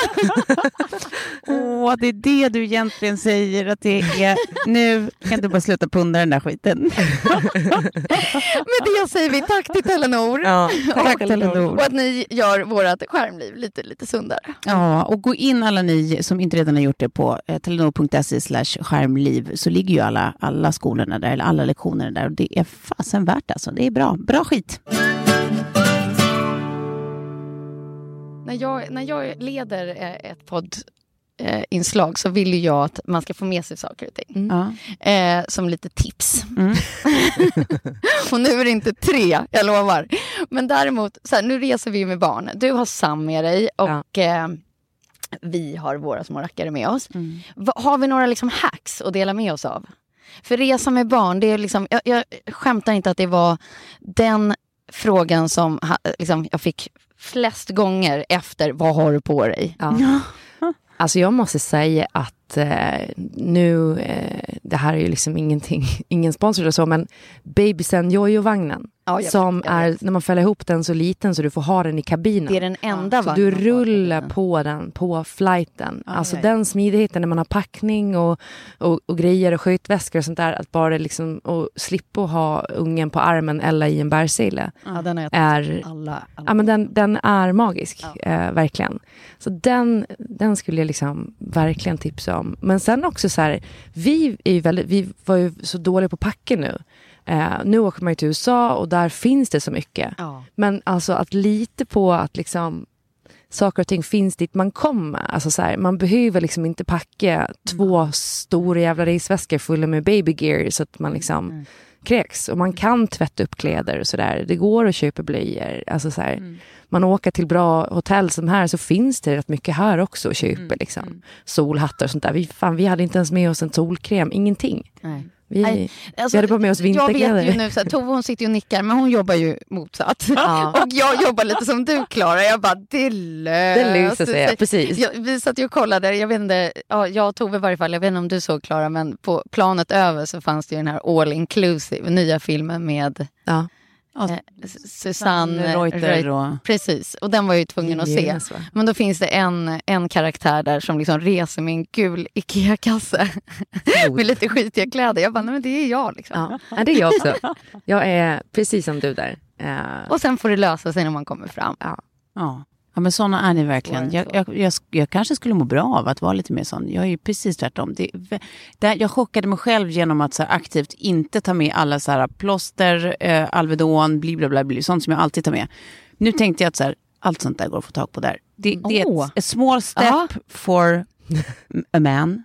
Åh, det är det du egentligen säger att det är. Nu kan du bara sluta punda den där skiten. Med det säger vi tack till Telenor. Ja, Tack Telenor. Och att ni gör vårt skärmliv lite, lite sundare. Ja, och gå in alla ni som inte redan har gjort det på eh, telenor.se skärmliv så ligger ju alla, alla skolorna där, eller alla lektionerna där och det är fasen värt alltså. Det är bra, bra skit. När jag, när jag leder eh, ett poddinslag så vill ju jag att man ska få med sig saker och ting. Ja. Eh, som lite tips. Mm. och nu är det inte tre, jag lovar. Men däremot, så här, nu reser vi med barn. Du har Sam med dig och eh, vi har våra små rackare med oss. Va, har vi några liksom hacks att dela med oss av? För resa med barn, det är liksom, jag, jag skämtar inte att det var den frågan som ha, liksom, jag fick flest gånger efter vad har du på dig? Ja. Alltså jag måste säga att eh, nu, eh, det här är ju liksom ingenting, ingen sponsor eller så, men Babysen Jojo-vagnen. Ja, som är, när man fäller ihop den så liten så du får ha den i kabinen. Det är den enda så vagnen du rullar på den på flighten. alltså den smidigheten när man har packning och, och, och grejer och skötväskor och sånt där. Att bara liksom, och slippa ha ungen på armen eller i en bärsele. Ja, den har jag är, alla, alla. Ja, men den, den är magisk, eh, verkligen. Så den, den skulle jag liksom verkligen tipsa om. Men sen också så här, vi, är väldigt, vi var ju så dåliga på packen nu. Eh, nu åker man ju till USA och där finns det så mycket. Ja. Men alltså att lita på att liksom saker och ting finns dit man kommer. Alltså så här, man behöver liksom inte packa två stora jävla resväskor fulla med baby gear så att man liksom kräks. Och man kan tvätta upp kläder och sådär. Det går att köpa blöjor. Alltså så här, Man åker till bra hotell som här så finns det rätt mycket här också att köpa. Liksom. Solhattar och sånt där. Vi, fan, vi hade inte ens med oss en solkräm, ingenting. Nej. Vi, Nej, alltså, vi hade bara med oss Jag vet vinterkläder. ju nu, så här, Tove hon sitter och nickar men hon jobbar ju motsatt. Ja. och jag jobbar lite som du Klara. Jag bara, det löser Det löser sig, precis. Jag, vi satt ju och kollade, jag vet inte, ja, jag och Tove i varje fall, jag vet inte om du såg Klara, men på planet över så fanns det ju den här All Inclusive, nya filmen med Ja. Ja, eh, Susanne Reuter Reuter. och... Precis, och den var jag ju tvungen att se. Yes? Men då finns det en, en karaktär där som liksom reser med en gul IKEA-kasse med lite skitiga kläder. Jag bara, nej men det är jag liksom. Ja, det är jag också. Jag är precis som du där. Eh, Och sen får det lösa sig när man kommer fram. ja. Ja. Ja, men sådana är ni verkligen. Jag, jag, jag, jag kanske skulle må bra av att vara lite mer sån. Jag är ju precis tvärtom. Det, det, jag chockade mig själv genom att så här, aktivt inte ta med alla så här, plåster, eh, Alvedon, bli, bla, bla, bla, sånt som jag alltid tar med. Nu tänkte jag att så här, allt sånt där går att få tag på där. Det, det är ett, small step Ja. for a man.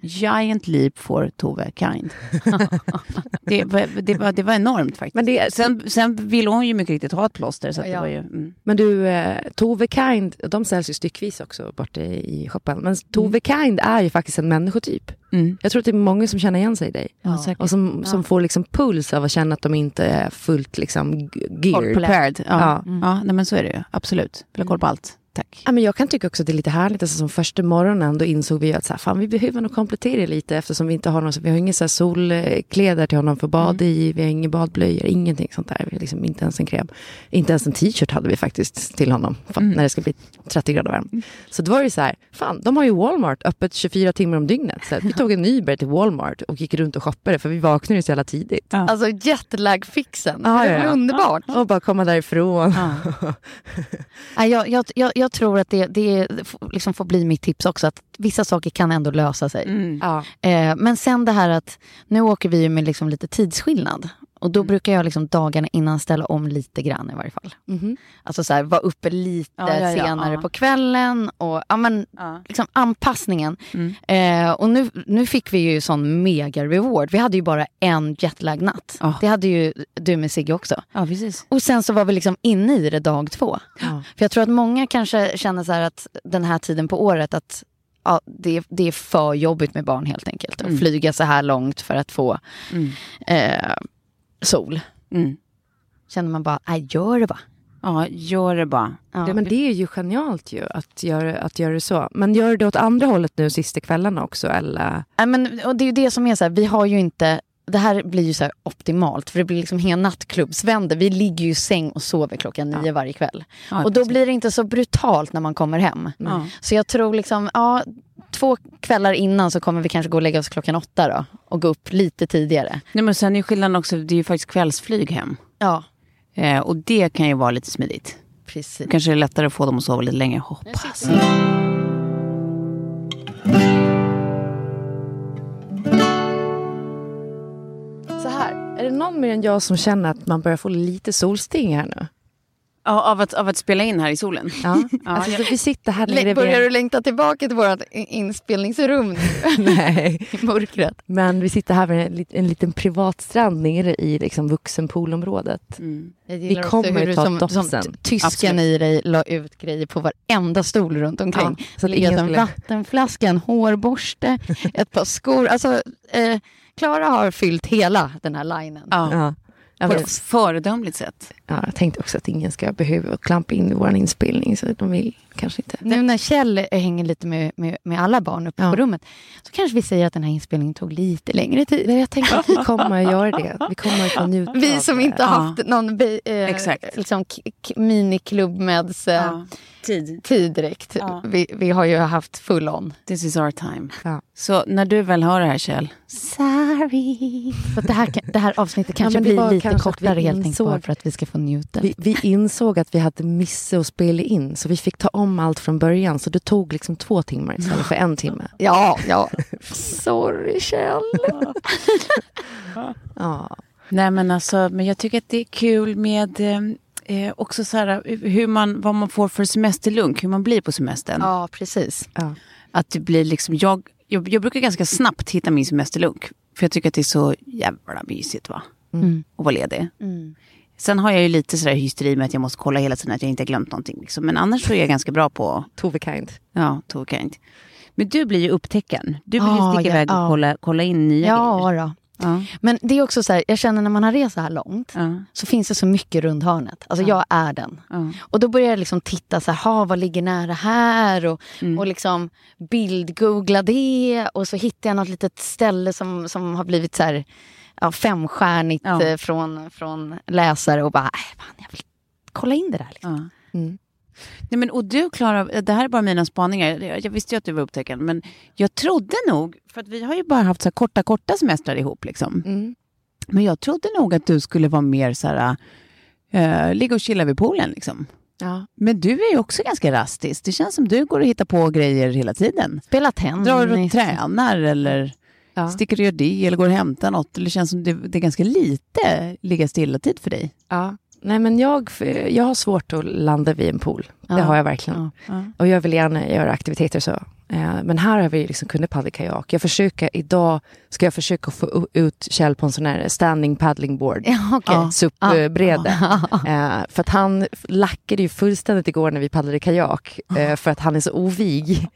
Giant leap for Tove Kind. det, var, det, var, det var enormt faktiskt. Men det- sen, sen ville hon ju mycket riktigt ha ett plåster. Så att Ja. det var ju, mm. Men du, eh, Tove Kind, de säljs ju styckvis också borta i shoppen. Men Tove Kind är ju faktiskt en människotyp. Mm. Jag tror att det är många som känner igen sig i dig. Ja. Och som, som får liksom puls av att känna att de inte är fullt liksom geared. Prepared. Ja, Ja. ja. nej, men så är det ju. Absolut. Vill ha koll på allt. Tack. Ja, men jag kan tycka också att det är lite härligt. Alltså, som första morgonen då insåg vi att så här, fan, vi behöver nog komplettera lite eftersom vi inte har någon, vi har inga så här solkläder till honom för bad i, vi har inga badblöjor, ingenting sånt där. Vi har liksom inte ens en kräm. Inte ens en t-shirt hade vi faktiskt till honom för, när det ska bli 30 grader varmt. Så då var det så här, fan de har ju Walmart öppet 24 timmar om dygnet. Så vi tog en Uber till Walmart och gick runt och shoppade för vi vaknade ju så jävla tidigt. Alltså jetlag-fixen. Ja, det ja, ja. underbart. Och bara komma därifrån. Nej, jag, jag, jag, jag tror att det, det liksom får bli mitt tips också. Att vissa saker kan ändå lösa sig. Mm. Ja. Eh, men sen det här att nu åker vi ju med liksom lite tidsskillnad. Och Mm. då brukar jag liksom dagarna innan ställa om lite grann i varje fall. Mhm. Alltså så här, vara uppe lite Ja, ja, ja, senare på kvällen. Och ja, men, liksom anpassningen. Mm. Eh, och nu, nu fick vi ju sån mega reward. Vi hade ju bara en jetlag-natt. Ja. Det hade ju du med Sigge också. ja, precis. Och sen så var vi liksom inne i det dag två. Ja. För jag tror att många kanske känner så här att den här tiden på året att ja, det, det är för jobbigt med barn helt enkelt. Att Mm. flyga så här långt för att få Mm. eh, sol. Mm. Känner man bara, nej gör det bara. Ja, gör det bara. Ja. Det, men det är ju genialt ju att göra, att göra det så. Men gör det åt andra hållet nu sista kvällarna också eller? Nej, men, och det är ju det som är så här, vi har ju inte det här blir ju så här optimalt för det blir liksom hela nattklubbsvänder. Vi ligger ju i säng och sover klockan nio varje kväll. Ja, och då precis. blir det inte så brutalt när man kommer hem. Ja. Så jag tror liksom, ja, två kvällar innan så kommer vi kanske gå och lägga oss klockan åtta då. Och gå upp lite tidigare. Nej, men sen är ju skillnaden också, det är ju faktiskt kvällsflyg hem. Ja, Eh, och det kan ju vara lite smidigt. precis. Kanske är lättare att få dem att sova lite längre, hoppas. Någon mer än jag som känner att man börjar få lite solsting här nu? Ja, av, att, av att spela in här i solen. Ja, alltså, så vi sitter här nere. Börjar du längta tillbaka till vårt inspelningsrum? Nej, i mörkret? men vi sitter här vid en, en liten privat strand nere i liksom vuxenpoolområdet. Mm. Vi kommer du ta som, som tysken Absolut. i dig la ut grejer på varenda stol runt omkring. Ja, så att ingen en vattenflaska, en hårborste, ett par skor. Alltså, eh, Klara har fyllt hela den här linen. Ja. Ja. På ett föredömligt sätt. ja, jag tänkte också att ingen ska behöva klampa in i vår inspelning, så de vill kanske inte. Nu när Kjell hänger lite med, med, med alla barn uppe Ja. på rummet så kanske vi säger att den här inspelningen tog lite längre tid. Men jag tänker att vi kommer att göra det. Vi kommer att få njuta Vi som inte Ja. haft någon be- eh, Exakt. liksom, k- miniklubbmeds eh, Ja. Tid. tid direkt. Ja. Vi, vi har ju haft full on. This is our time. Ja. Så när du väl hör det här Kjell. Sorry. Så det, här, kan- det här avsnittet kanske blir lite kortare helt enkelt bara för att vi ska få njuta. Vi, vi insåg att vi hade missat att spela in, så vi fick ta om allt från början. Så det tog liksom två timmar istället för en timme. Ja, ja. Sorry Kjell. Ja. Nej men alltså, men jag tycker att det är kul med eh, eh, också så här, hur man, vad man får för semesterlunk, hur man blir på semestern. Ja, precis. Ja. Att det blir liksom, jag, jag, jag brukar ganska snabbt hitta min semesterlunk. För jag tycker att det är så jävla mysigt va? Mm. Att vara ledig. Mm. Sen har jag ju lite sådär hysteri med att jag måste kolla hela tiden att jag inte har glömt någonting. Liksom. Men annars så är jag ganska bra på, Tove Kind. ja, Tove Kind. Men du blir ju upptäckaren. Du vill Ja, ju sticka ja, iväg och ja. kolla, kolla in nya Ja, grejer. då. Ja, Men det är också så här, jag känner när man har rest så här långt så finns det så mycket runt hörnet. Alltså jag är den. Och då börjar jag liksom titta så här, vad ligger nära här? Och, Mm. och liksom bildgoogla det. Och så hittar jag något litet ställe som, som har blivit så här, ja, femstjärnigt Ja. eh, från, från läsare. Och bara, äh, fan, jag vill kolla in det där. Liksom. Ja. Mm. Nej, men, och du Klara, det här är bara mina spaningar. Jag, jag visste ju att du var upptäckaren. Men jag trodde nog, för att vi har ju bara haft så här korta, korta semestrar ihop. Liksom. Mm. Men jag trodde nog att du skulle vara mer så här, uh, ligga och chilla vid poolen. Liksom. Ja. Men du är ju också ganska rastisk. Det känns som du går och hittar på grejer hela tiden. Spela tennis. Drar och tränar eller Ja. sticker och gör det eller går och hämtar något. Eller känns som det, det är ganska lite ligga stilla-tid för dig. Ja. Nej, men jag, jag har svårt att landa vid en pool. Ja. Det har jag verkligen. Ja. Och jag vill gärna göra aktiviteter så. Eh, Men här har vi liksom kunnat paddla kajak. Jag försöker, idag ska jag försöka få ut Kjell på en sån här standing paddling board. Ja, okej. Ja. SUP-bräde. Eh, för att han lackade ju fullständigt igår när vi paddlade kajak. Eh, för att han är så ovig.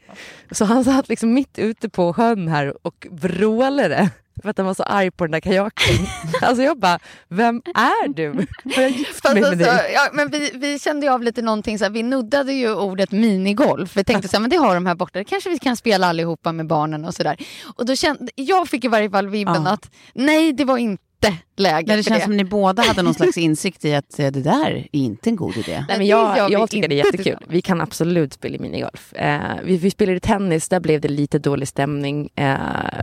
Så han satt liksom mitt ute på sjön här och vrålade. För att han var så arg på den där kajaken. alltså jag bara, vem är du? Har jag gift mig med alltså, dig? ja, men vi, vi kände ju av lite någonting, så här, vi nuddade ju ordet minigolf. Vi tänkte så här, men det har de här borta, det kanske vi kan spela allihopa med barnen och sådär. Och då kände, jag fick i varje fall vibben Ja. att nej, det var inte läge Nej, det för känns det. som ni båda hade någon slags insikt i att eh, det där är inte en god idé. Nej, men jag, vi jag tycker det är inte jättekul. Vi kan absolut spela minigolf. Eh, vi, vi spelade tennis, där blev det lite dålig stämning. Eh,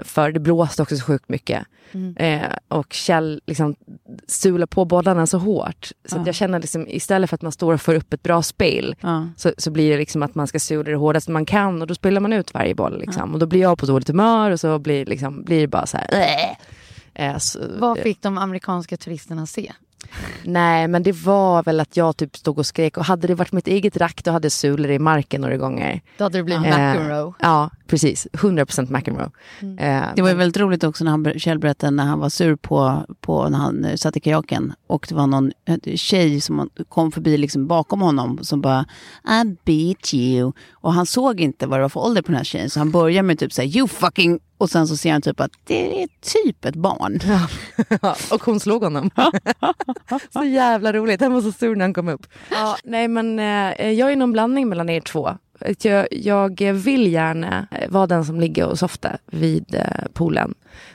för det blåste också så sjukt mycket. Mm. Eh, och Kjell liksom sula på bollarna så hårt. Så att jag känner liksom, istället för att man står och får upp ett bra spel Ja. så, så blir det liksom att man ska sula det hårdast man kan och då spelar man ut varje boll. Liksom. Och då blir jag på dåligt humör och så blir, liksom, blir det bara så här... Äh. Eh, så, Vad fick de amerikanska turisterna se? Nej, men det var väl att jag typ stod och skrek och hade det varit mitt eget rack då hade jag sulat i marken några gånger. Då hade det blivit Eh, McEnroe. Ja, precis. 100% McEnroe. Eh, Det var ju väldigt roligt också när han, Kjell berättade när han var sur på, på när han eh, satt i kajaken. Och det var någon eh, tjej som kom förbi liksom bakom honom som bara I beat you. Och han såg inte vad det var för ålder på den här tjejen. Så han börjar med typ såhär you fucking. Och sen så ser han typ att det är typ ett barn. och hon slog honom. så jävla roligt. Han var så sur när han kom upp. Ja, nej, men eh, jag är någon blandning mellan er två. Jag, jag vill gärna eh, vara den som ligger och softar vid eh, poolen.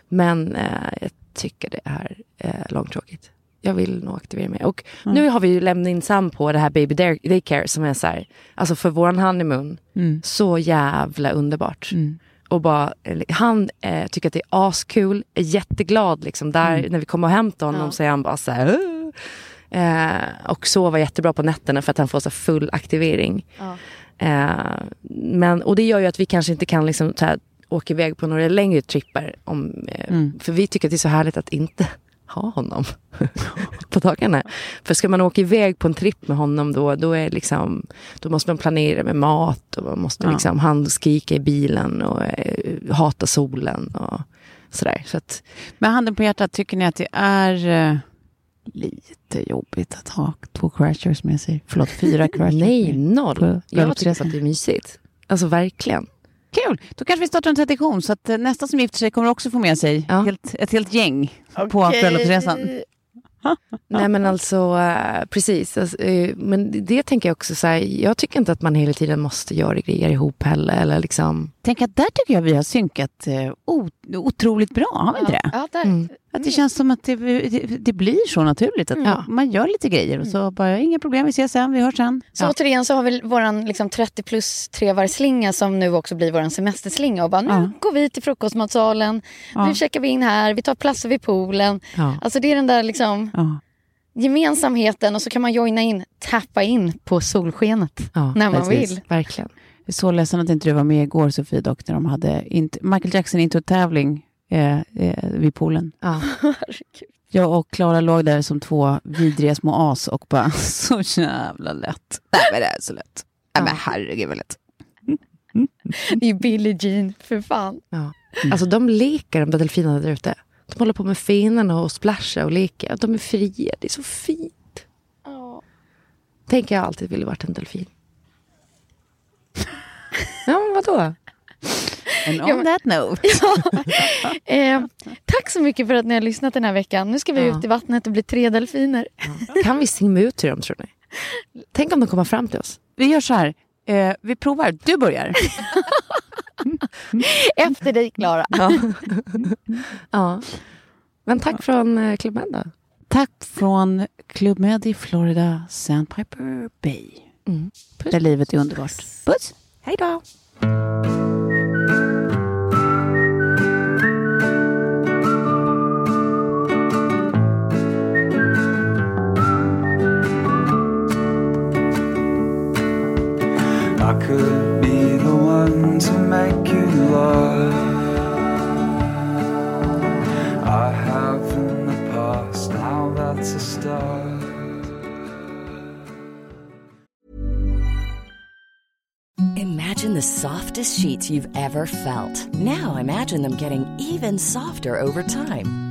Men eh, jag tycker det är eh, långtråkigt. Jag vill nog aktivera mig. Och nu har vi ju lämnat in Sam på det här Baby Day- Daycare som är så här, alltså för våran honeymoon, så jävla underbart. Och bara, eh, han eh, tycker att det är askul, är jätteglad liksom. Där, När vi kommer och hämtar honom så är han bara så här, eh, Och sover jättebra på nätterna för att han får så full aktivering. Eh, men, och det gör ju att vi kanske inte kan liksom, så här, åka iväg på några längre tripper. Om, eh, För vi tycker att det är så härligt att inte ha honom på dagarna. För ska man åka iväg på en tripp med honom då, då, är liksom, då måste man planera med mat och man måste Ja. liksom, han skrika i bilen och eh, hata solen och sådär. Så att, Med handen på hjärtat, tycker ni att det är eh, lite jobbigt att ha två crashers med sig? Förlåt, fyra crashers? nej, noll. på Jag tycker att det är mysigt. Alltså verkligen. Kul! Då kanske vi startar en tradition så att eh, nästa som gifter sig kommer också få med sig Ja. helt, ett helt gäng på bröllopsresan. Nej men alltså, eh, precis. Alltså, eh, men det, tänker jag också så här, jag tycker inte att man hela tiden måste göra grejer ihop heller. Eller liksom, Tänk att där tycker jag vi har synkat o- otroligt bra, har vi inte det? Ja, där. Mm. Att det känns som att det, det, det blir så naturligt. Att Ja. Man gör lite grejer och så bara, inga problem, vi ses sen, vi hörs sen. Så återigen så har vi vår liksom 30 plus trevarslinga som nu också blir vår semesterslinga. Och bara, nu Ja. går vi till frukostmatsalen, Ja. nu checkar vi in här, vi tar platser vid poolen. ja. Alltså det är den där liksom Ja. gemensamheten och så kan man joina in, tappa in på solskenet Ja, när man precis. vill. Verkligen. Jag är så ledsen att inte du var med igår Sofie dock, när de hade inte, Michael Jackson introtävling eh, eh, vid poolen. Ja. Jag och Klara låg där som två vidriga små as och bara, så jävla lätt. Nej men det är så lätt. Nej men herregud vad lätt. Det är Billie Jean, för fan. Ja. Alltså de leker, de där delfinerna där ute. De håller på med finerna och splashar och leker. De är fria, det är så fint. Tänk jag alltid ville varit en delfin. ja, men vadå? And on that note. Eh, tack så mycket för att ni har lyssnat den här veckan. Nu ska vi Ja. ut i vattnet och bli tre delfiner. Kan vi simma ut till dem tror ni? Tänk om de kommer fram till oss. Vi gör så här, eh, vi provar, du börjar. Efter dig, Klara. Ja. ja. Men tack från eh, Club Med då. Tack från Club Med i Florida, Sandpiper Bay. Mm. Där livet är underbart. Puss! Hej då! I could be the one to make you love. I have in the past, now that's a start. Imagine the softest sheets you've ever felt. Now imagine them getting even softer over time.